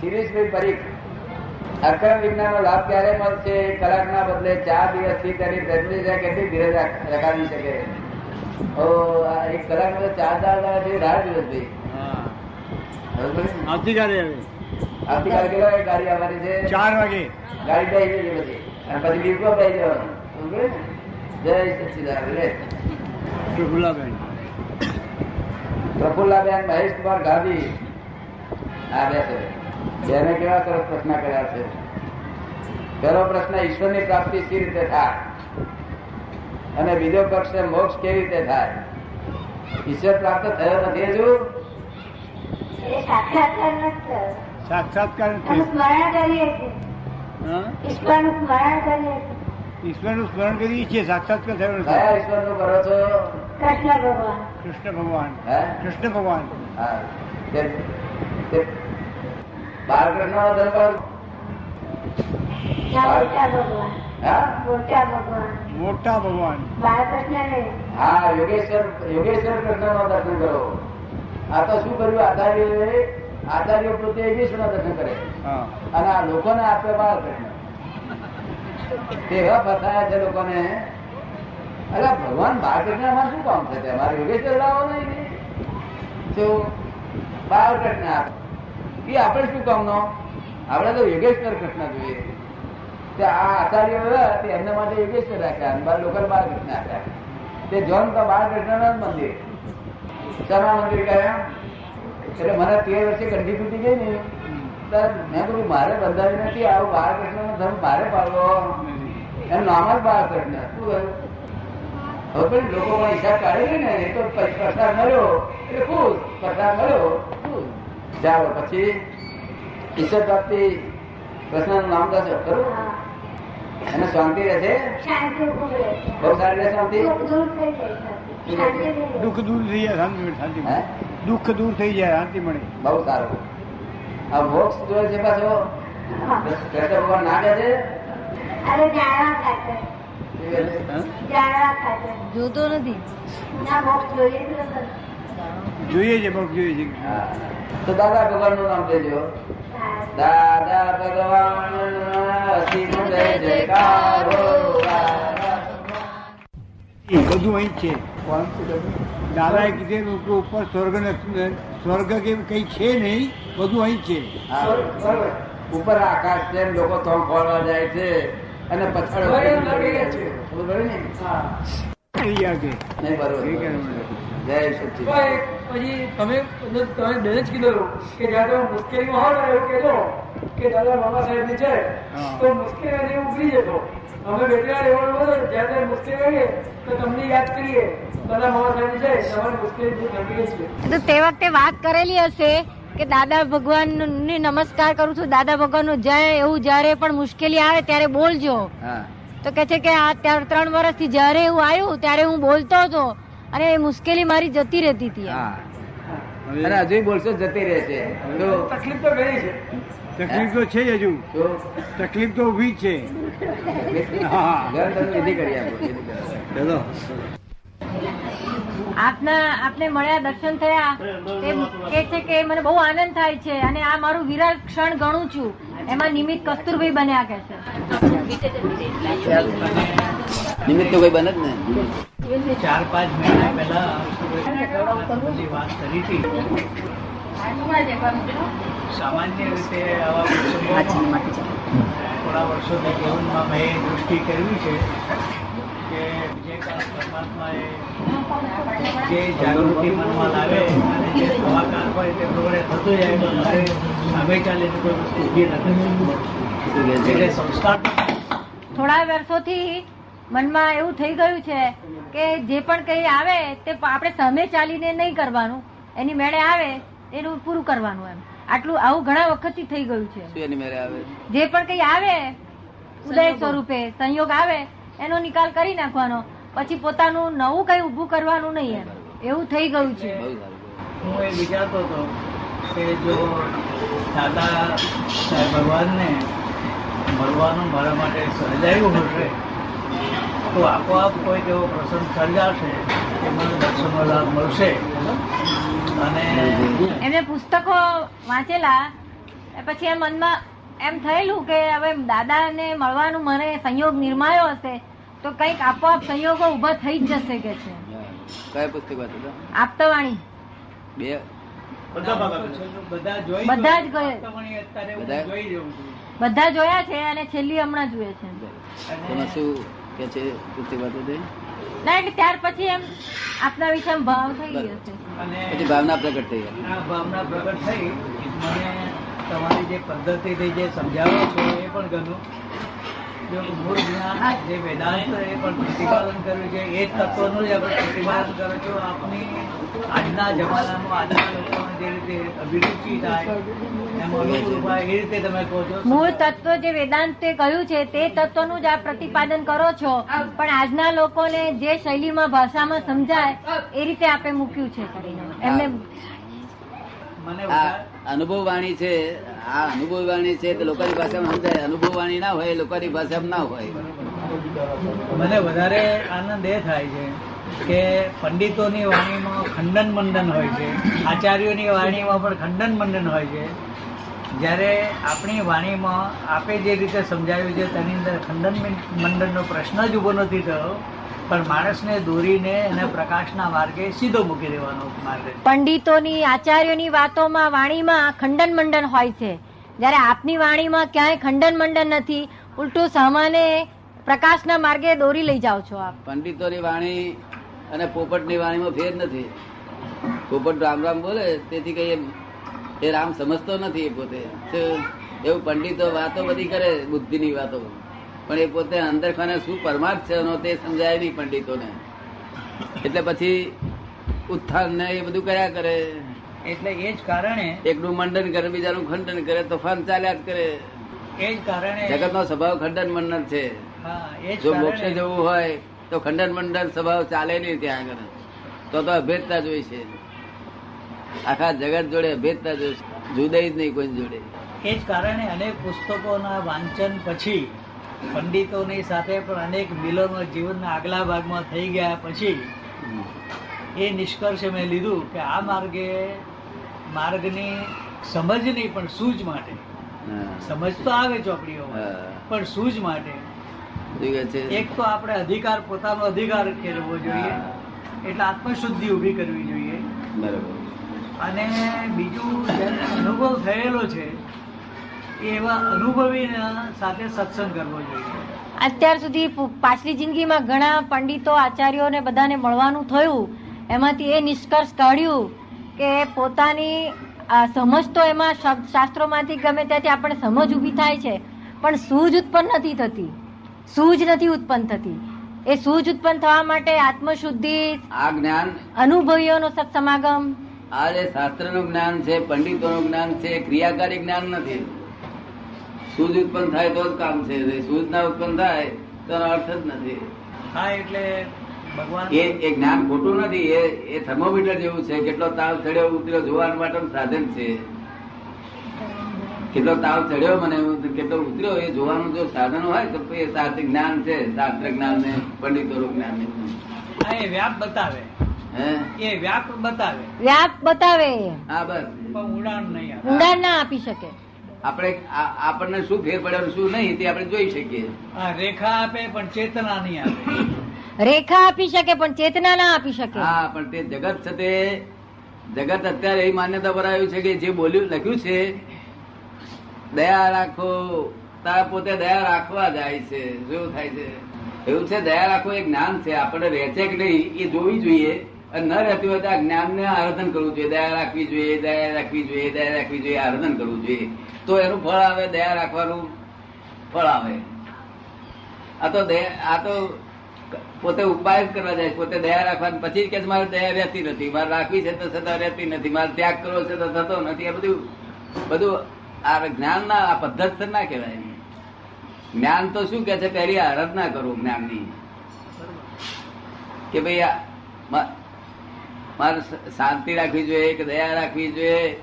શિરીષભાઈ પરીખ અક્રમ વિજ્ઞાન નો લાભ ક્યારે મળશે? કલાક કલાકના બદલે ચાર દિવસથી તેની પ્રતિનિધિ કેટલી ધીરજ રાખ- રખાવી શકે? એક કલાકમાં ચાર ચાર દાડા રાહ દિવસ આવતીકાલે આવે. આવતીકાલે કેટલા વાગે ગાડી આવવાની છે? ચાર વાગે. ગાડી બેસી જશે પછી અને પછી ડીપો થઈ જવાનું. જય સચિદાન પ્રફુલ્લાબેન. પ્રફુલ્લાબેન મહેશ કુમાર ગાંધી. આ બે બેને કેવા સરસ પ્રશ્ન કર્યા છે? પહેલો પ્રશ્ન ઈશ્વરની પ્રાપ્તિ કેવી રીતે થાય? અને બીજો પ્રશ્ન મોક્ષ કેવી રીતે થાય? ઈશ્વર પ્રાપ્ત થયો નથી હજુ સાક્ષાત્કાર ઈશ્વરનું સ્મરણ કરીએ છીએ. ઈશ્વરનું સ્મરણ કરીએ છીએ સાક્ષાત્કાર થયો નથી. ઈશ્વરનું કરો છો? કૃષ્ણ ભગવાન. કૃષ્ણ ભગવાન. કૃષ્ણ ભગવાન. હા. તે- તે બાળકૃષ્ણ નો દરબાર મોટા ભગવાન. હા? મોટા ભગવાન. મોટા ભગવાન. બાળકૃષ્ણ ને હા યોગેશ્વર યોગેશ્વર કૃષ્ણ નો દર્શન કરો. આ તો શું કર્યું? આચાર્ય આચાર્ય પોતે યોગેશ્વર ના દર્શન કરે. અને આ લોકોને આપે બાળકૃષ્ણ તે એવા ફસાયા છે લોકોને. અરે ભગવાન બાળકૃષ્ણમાં શું કામ છે મારે યોગેશ્વર લાવો નહીં. જો બાળકૃષ્ણ આપે. એ આપણે શું કામનો આપણે તો યોગેશ્વર કૃષ્ણ જોઈએ. તે આ આચાર્ય હતા, તે એમના માટે યોગેશ્વર રાખ્યા, અને બાર લોકોને બાળકૃષ્ણ રાખ્યા. તે જોન તો બાળકૃષ્ણ જ મંદિર. શમા મંદિર કયા એટલે મને તેર વર્ષે કંઠી તૂટી ગઈ ને. મેં કીધું, મારે બંધાવી નથી, આવું બાળકૃષ્ણ નો ધર્મ મારે પાડવો. એમ નામ જ બાળકૃષ્ણ. શું હવે લોકો હિસાબ કાઢે ને, એ તો પ- પ્રસાદ મળ્યો. એટલે ખુશ, પ્રસાદ મળ્યો. ખુશ ચાલો પછી ઈશ્વર પ્રાપ્તિ પ્રશ્ન નામ દસ ખરું? અને એને શાંતિ રહે છે શાંતિ ખૂબ રહે છે. બહુ સારી રહે શાંતિ? દુઃખ દૂર થઈ જાય શાંતિ શાંતિ મળે, શાંતિ મળે. હે? દુઃખ દૂર થઈ જાય શાંતિ મળે. બહુ સારું. આ મોક્ષ જોયે છે પાછો. કૃષ્ણ ભગવાન ના કહે છે? અરે જાણવા ખાતર જોતો નથી. ના મોક્ષ જોઈએ નથી. જોઈએ છે બહુ જોઈએ છે. તો દાદા ભગવાનનું નામ દેજો દાદા ભગવાન બધું અહીં છે કોણ છે. દાદાએ કીધેલું કે ઉપર સ્વર્ગ સ્વર્ગ કે કઈ છે નહીં બધું અહીં છે. ઉપર આકાશ છે લોકો તો ફોડવા જાય છે અને પછાડ નહીં બરોબર? જય સચિન પછી તમે તમે બેન જ કીધેલું કે જયારે તમે મુશ્કેલીમાં હો ને એવું કહેજો કે દાદા બાબા સાહેબની છે તો મુશ્કેલી ઉભરી જતો. અમે બેઠા રહેવાનું બોલો જયારે મુશ્કેલી આવીએ તો તમને યાદ કરીએ દાદા બાબા સાહેબ છે તમારી મુશ્કેલી દૂર થઈ ગઈ તો તે વખતે વાત કરેલી હશે કે દાદા ભગવાન ને નમસ્કાર કરું છું દાદા ભગવાનનું જય એવું જયારે પણ મુશ્કેલી આવે ત્યારે બોલજો. તો કે છે કે આ ત્રણ ત્રણ વર્ષથી જયારે એવું આવ્યું ત્યારે હું બોલતો હતો. અને એ મુશ્કેલી મારી જતી રહેતી હતી અને હજુ બોલશો જતી રહેશે તો તકલીફ તો ઘણી છે. તકલીફ તો છે હજુ. તકલીફ તો ઊભી છે. ચલો. આપના આપને મળ્યા દર્શન થયા. તે કે છે કે મને બહુ આનંદ થાય છે અને આ મારું વિરાટ ક્ષણ ગણું છું. એમાં નિમિત્ત કસ્તુરભાઈ બન્યા કે છે નિમિત્ત તો કોઈ બને જ ને ચાર પાંચ મહિના પહેલા વાત કરી હતી. સામાન્ય રીતે આવા થોડા વર્ષોથી જીવનમાં મેં દૃષ્ટિ કરવી છે કે જે પરમાત્માએ જે જાગૃતિ મનમાં લાવે અને જે સવાકાર હોય તે પ્રમાણે થતું જાય તો મારે સામે ચાલીને કોઈ વસ્તુ ઊભી નથી એટલે સંસ્કાર થોડા વર્ષોથી મનમાં એવું થઈ ગયું છે કે જે પણ કઈ આવે તે આપણે સામે ચાલીને નહીં કરવાનું. એની મેળે આવે એનું પૂરું કરવાનું એમ. આટલું આવું ઘણા વખતથી થઈ ગયું છે. જે પણ કઈ આવે ઉદય સ્વરૂપે સંયોગ આવે એનો નિકાલ કરી નાખવાનો. પછી પોતાનું નવું કઈ ઉભું કરવાનું નહીં એમ. એવું થઈ ગયું છે. હું એ વિચારતો હતો કે જો દાદા ભગવાનને મળવાનું મારા માટે સર્જાયું હશે તો આપોઆપ કોઈક એવો પ્રસંગ સર્જાશે કે મને દર્શનનો લાભ મળશે. અને એમને પુસ્તકો વાંચેલા પછી એમ મનમાં એમ થયેલું કે હવે દાદાને મળવાનું મને સંયોગ નિર્માયો હશે તો કંઈક આપોઆપ સંયોગો ઊભા થઈ જ જશે કે છે. કયા પુસ્તક વાંચો આપતાવાણી. બે. બધા બધા જ ગયે. બધા? જોયા છે અને છેલ્લી હમણાં જોઈએ છે. શું? કે છે પૂરતી વાતો થઈ ના એટલે ત્યાર પછી એમ આપના વિશે એમ ભાવ થઈ ગયો છે. અને પછી ભાવના પ્રગટ થઈ ગઈ આ ભાવના પ્રગટ થઈ મને તમારી જે પદ્ધતિથી જે સમજાવો છો એ પણ ગમ્યું. મૂળ જ્ઞાન જે વેદાંત એ પણ પ્રતિપાદન કર્યું છે. એ તત્વનું જ આપણે પ્રતિપાદન કરો છો. આપની આજના જમાનામાં આજના લોકોને જે રીતે અભિરુચિ થાય એમ અનુકૂળ એ રીતે તમે કહો છો. મૂળ તત્વ જે વેદાંતે કહ્યું છે તે તત્વનું જ આપ પ્રતિપાદન કરો છો. પણ આજના લોકોને જે શૈલીમાં ભાષામાં સમજાય એ રીતે આપે મૂક્યું છે કરીને. એમને મને આ અનુભવ વાણી છે, આ અનુભવ વાણી છે તે લોકોની ભાષામાં સમજાય અનુભવ વાણી ના હોય, લોકોની ભાષામાં ના હોય. મને વધારે આનંદ એ થાય છે કે પંડિતોની વાણીમાં ખંડન મંડન હોય છે, આચાર્યોની વાણીમાં પણ ખંડન મંડન હોય છે. જ્યારે આપણી વાણીમાં આપે જે રીતે સમજાવ્યું છે તેની અંદર ખંડન મંડનનો પ્રશ્ન જ ઊભો નથી થયો પણ માણસને દોરીને અને પ્રકાશના માર્ગે સીધો મૂકી દેવાનો માર્ગ પંડિતોની આચાર્યોની વાતોમાં વાણીમાં ખંડન મંડન હોય છે. જ્યારે આપની વાણીમાં ક્યાંય ખંડન મંડન નથી ઉલટું સામાન્ય પ્રકાશના માર્ગે દોરી લઈ જાઓ છો આપ. પંડિતોની વાણી અને પોપટની વાણીમાં ફેર નથી. પોપટ રામ રામ બોલે તેથી કહીએ એમ એ રામ સમજતો નથી એ પોતે. એવું પંડિતો વાતો બધી કરે બુદ્ધિની વાતો. પણ એ પોતે અંદર ખાને શું પરમાર્થ છે એનો તે સમજાય નહીં પંડિતોને. એટલે પછી ઉત્થાન ને એ બધું કર્યા કરે. એટલે એ જ કારણે એકનું મંડન કરે બીજાનું ખંડન કરે તોફાન ચાલ્યા જ કરે. એ જ કારણે જગતનો સ્વભાવ ખંડન મંડન છે. જો મોક્ષ જવું હોય તો ખંડન મંડન સ્વભાવ ચાલે નહીં ત્યાં આગળ. તો તો અભેદતા જોઈ છે. આખા જગત જોડે ભેદતા જોશે. જુદાઈ જ નહીં કોઈ જોડે. એ જ કારણે અનેક પુસ્તકોના વાંચન પછી પંડિતોની સાથે પણ અનેક મિલનો જીવનના આગલા ભાગમાં થઈ ગયા પછી એ નિષ્કર્ષ મેં લીધું કે આ માર્ગે માર્ગની સમજ નહીં પણ સૂઝ માટે. સમજ તો આવે ચોપડીઓમાં પણ સૂઝ માટે. એક તો આપણે અધિકાર પોતાનો અધિકાર કેળવવો જોઈએ. એટલે આત્મશુદ્ધિ ઊભી કરવી જોઈએ. બરોબર. અને બીજું જેને અનુભવ થયેલો છે એવા અનુભવીના સાથે સત્સંગ કરવો જોઈએ. અત્યાર સુધી પાછલી જિંદગીમાં ઘણા પંડિતો આચાર્યોને બધાને મળવાનું થયું. એમાંથી એ નિષ્કર્ષ કાઢ્યું કે પોતાની આ સમજ તો એમાં શબ્દ શાસ્ત્રોમાંથી ગમે ત્યાંથી આપણે સમજ ઊભી થાય છે પણ સૂઝ ઉત્પન્ન નથી થતી. સૂઝ નથી ઉત્પન્ન થતી. એ સૂઝ ઉત્પન્ન થવા માટે આત્મશુદ્ધિ આ જ્ઞાન અનુભવીઓનો સત્સમાગમ આ જે શાસ્ત્રનું જ્ઞાન છે પંડિતો નું જ્ઞાન છે ક્રિયાકારી જ્ઞાન નથી. સૂઝ ઉત્પન્ન થાય તો જ કામ છે. સૂઝ ના ઉત્પન્ન થાય તો અર્થ જ નથી. હા એટલે એ એ જ્ઞાન ખોટું નથી. એ એ થર્મોમીટર જેવું છે. કેટલો તાવ ચડ્યો ઉતર્યો. જોવા માટે સાધન છે. કેટલો તાવ ચડ્યો મને કેટલો ઉતર્યો એ જોવાનું જો સાધન હોય તો એ શાસ્ત્ર જ્ઞાન છે. શાસ્ત્ર જ્ઞાન ને પંડિતો જ્ઞાન ને. વ્યાપ બતાવે. એ વ્યાપ બતાવે. વ્યાપ બતાવે હા બસ. ઊંડાણ નહીં ઊંડાણ ના આપી શકે. આપણે આપણને શું ફેર પડે શું નહીં તે આપણે જોઈ શકીએ. રેખા આપે પણ ચેતના નહીં આપે. રેખા આપી શકે પણ ચેતના ના આપી શકે. હા પણ તે જગત છે તે જગત અત્યારે એ માન્યતા પર આવ્યું છે કે જે બોલ્યું લખ્યું છે દયા રાખો તારા પોતે દયા રાખવા જાય છે. શું થાય છે. એવું છે દયા રાખવું એ જ્ઞાન છે. આપણે રહે છે કે નહીં એ જોવી જોઈએ. ન રહેતી હોય તો આ જ્ઞાનને આરાધન કરવું જોઈએ. દયા રાખવી જોઈએ, દયા રાખવી જોઈએ, દયા રાખવી જોઈએ, આરાધન કરવું જોઈએ. તો એનું ફળ આવે, દયા રાખવાનું ફળ આવે. આ તો દયા, આ તો પોતે ઉપાય જ કરવા જાય. પોતે દયા રાખવાની પછી કે મારે દયા રહેતી નથી. મારે રાખવી છે તો છતાં રહેતી નથી. મારે ત્યાગ કરવો છે તો થતો નથી. આ બધું બધું આ જ્ઞાન ના આ પદ્ધત ના કહેવાય જ્ઞાન તો શું કે છે? પહેલી આરાધના કરો જ્ઞાનની. કે ભાઈ મારે શાંતિ રાખવી જોઈએ, કે દયા રાખવી જોઈએ.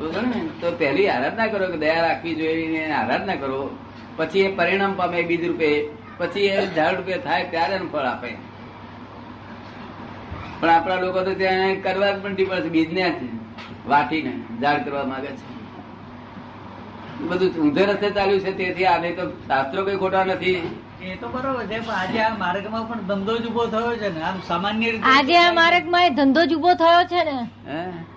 ને? તો પહેલી આરાધના કરો કે દયા રાખવી જોઈએ એની આરાધના કરો. પછી એ પરિણામ પામે બીજ રૂપે, પછી એ ઝાડ રૂપે થાય ત્યારે ફળ આપે. પણ આપણા લોકો તો ત્યાં કરવા જ પણ પડે બીજને વાટીને ઝાડ કરવા માંગે છે. બધું ઊંધે રસ્તે ચાલ્યું છે, તેથી આને તો શાસ્ત્રો કઈ ખોટા નથી. એ તો બરોબર છે પણ આજે આ માર્ગમાં પણ ધંધો જ ઊભો થયો છે ને. આમ સામાન્ય રીતે આજે આ માર્ગમાં એ ધંધો જ ઊભો થયો છે ને.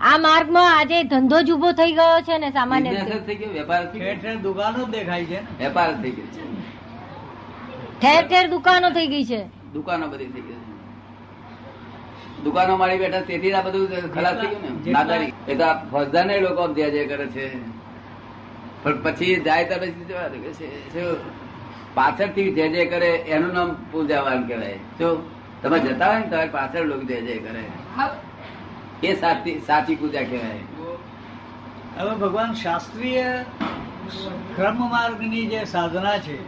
આ માર્ગમાં આજે ધંધો જ ઊભો થઈ ગયો છે ને સામાન્ય રીતે. થઈ ગયો વેપાર ઠેર ઠેર દુકાનો દેખાય છે ને. વેપાર થઈ ગયો છે. ઠેર ઠેર દુકાનો થઈ ગઈ છે. દુકાનો બધી થઈ ગઈ દુકાનો મારી બેઠા તેથી આ બધું ખલાસ થઈ ગયું ને. નાદારી. એ તો આ ફોજદારને લોકો જય જય કરે છે. પણ પછી જાય તો પછી જવા દે છે? પાછળથી જે જે કરે એનું નામ પૂજાવાન કહેવાય. જો તમે જતા હોય ને તમારે પાછળ લોકો જે જે કરે. એ સાચી સાચી પૂજા કહેવાય. હવે ભગવાન શાસ્ત્રીય ક્રમ માર્ગની જે સાધના છે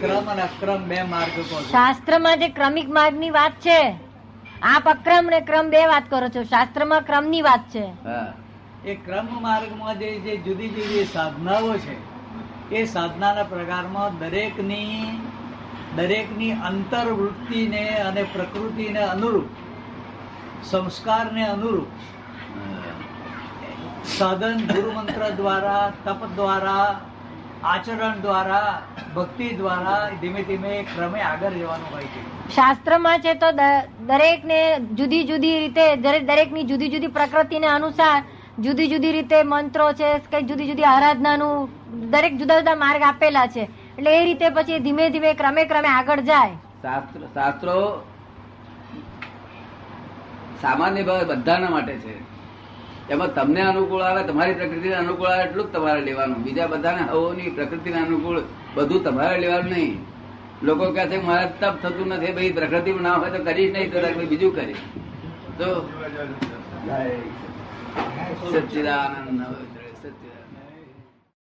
ક્રમ અને અક્રમ બે માર્ગ શાસ્ત્રમાં જે ક્રમિક માર્ગની વાત છે આપ અક્રમ ને ક્રમ બે વાત કરો છો. શાસ્ત્રમાં ક્રમની વાત છે. હા. એ ક્રમ માર્ગમાં જે જે જુદી જુદી સાધનાઓ છે એ સાધનાના પ્રકારમાં દરેકની દરેકની અંતરવૃત્તિને અને પ્રકૃતિને અનુરૂપ, સંસ્કારને અનુરૂપ, સાધન ગુરુ દ્વારા, તપ દ્વારા, આચરણ દ્વારા, ભક્તિ દ્વારા ધીમે ધીમે ક્રમે આગળ જવાનું હોય છે. શાસ્ત્રમાં છે તો દરેકને જુદી જુદી રીતે, દરેક, દરેકની જુદી જુદી પ્રકૃતિને અનુસાર જુદી જુદી રીતે મંત્રો છે કઈ જુદી જુદી આરાધનાનું દરેક જુદા જુદા માર્ગ આપેલા છે. એટલે એ રીતે પછી ધીમે ધીમે ક્રમે ક્રમે આગળ જાય. શાસ્ત્ર શાસ્ત્રો સામાન્ય ભાવે બધાના માટે છે. એમાં તમને અનુકૂળ આવે તમારી પ્રકૃતિને અનુકૂળ આવે એટલું જ તમારે લેવાનું. બીજા બધાને હવોની પ્રકૃતિને અનુકૂળ બધું તમારે લેવાનું નહીં. લોકો કહે છે કે મારે તપ થતું નથી ભાઈ પ્રકૃતિમાં ના હોય તો કરી જ નહીં તો બીજું કરી તો સચ્ચિદાનંદ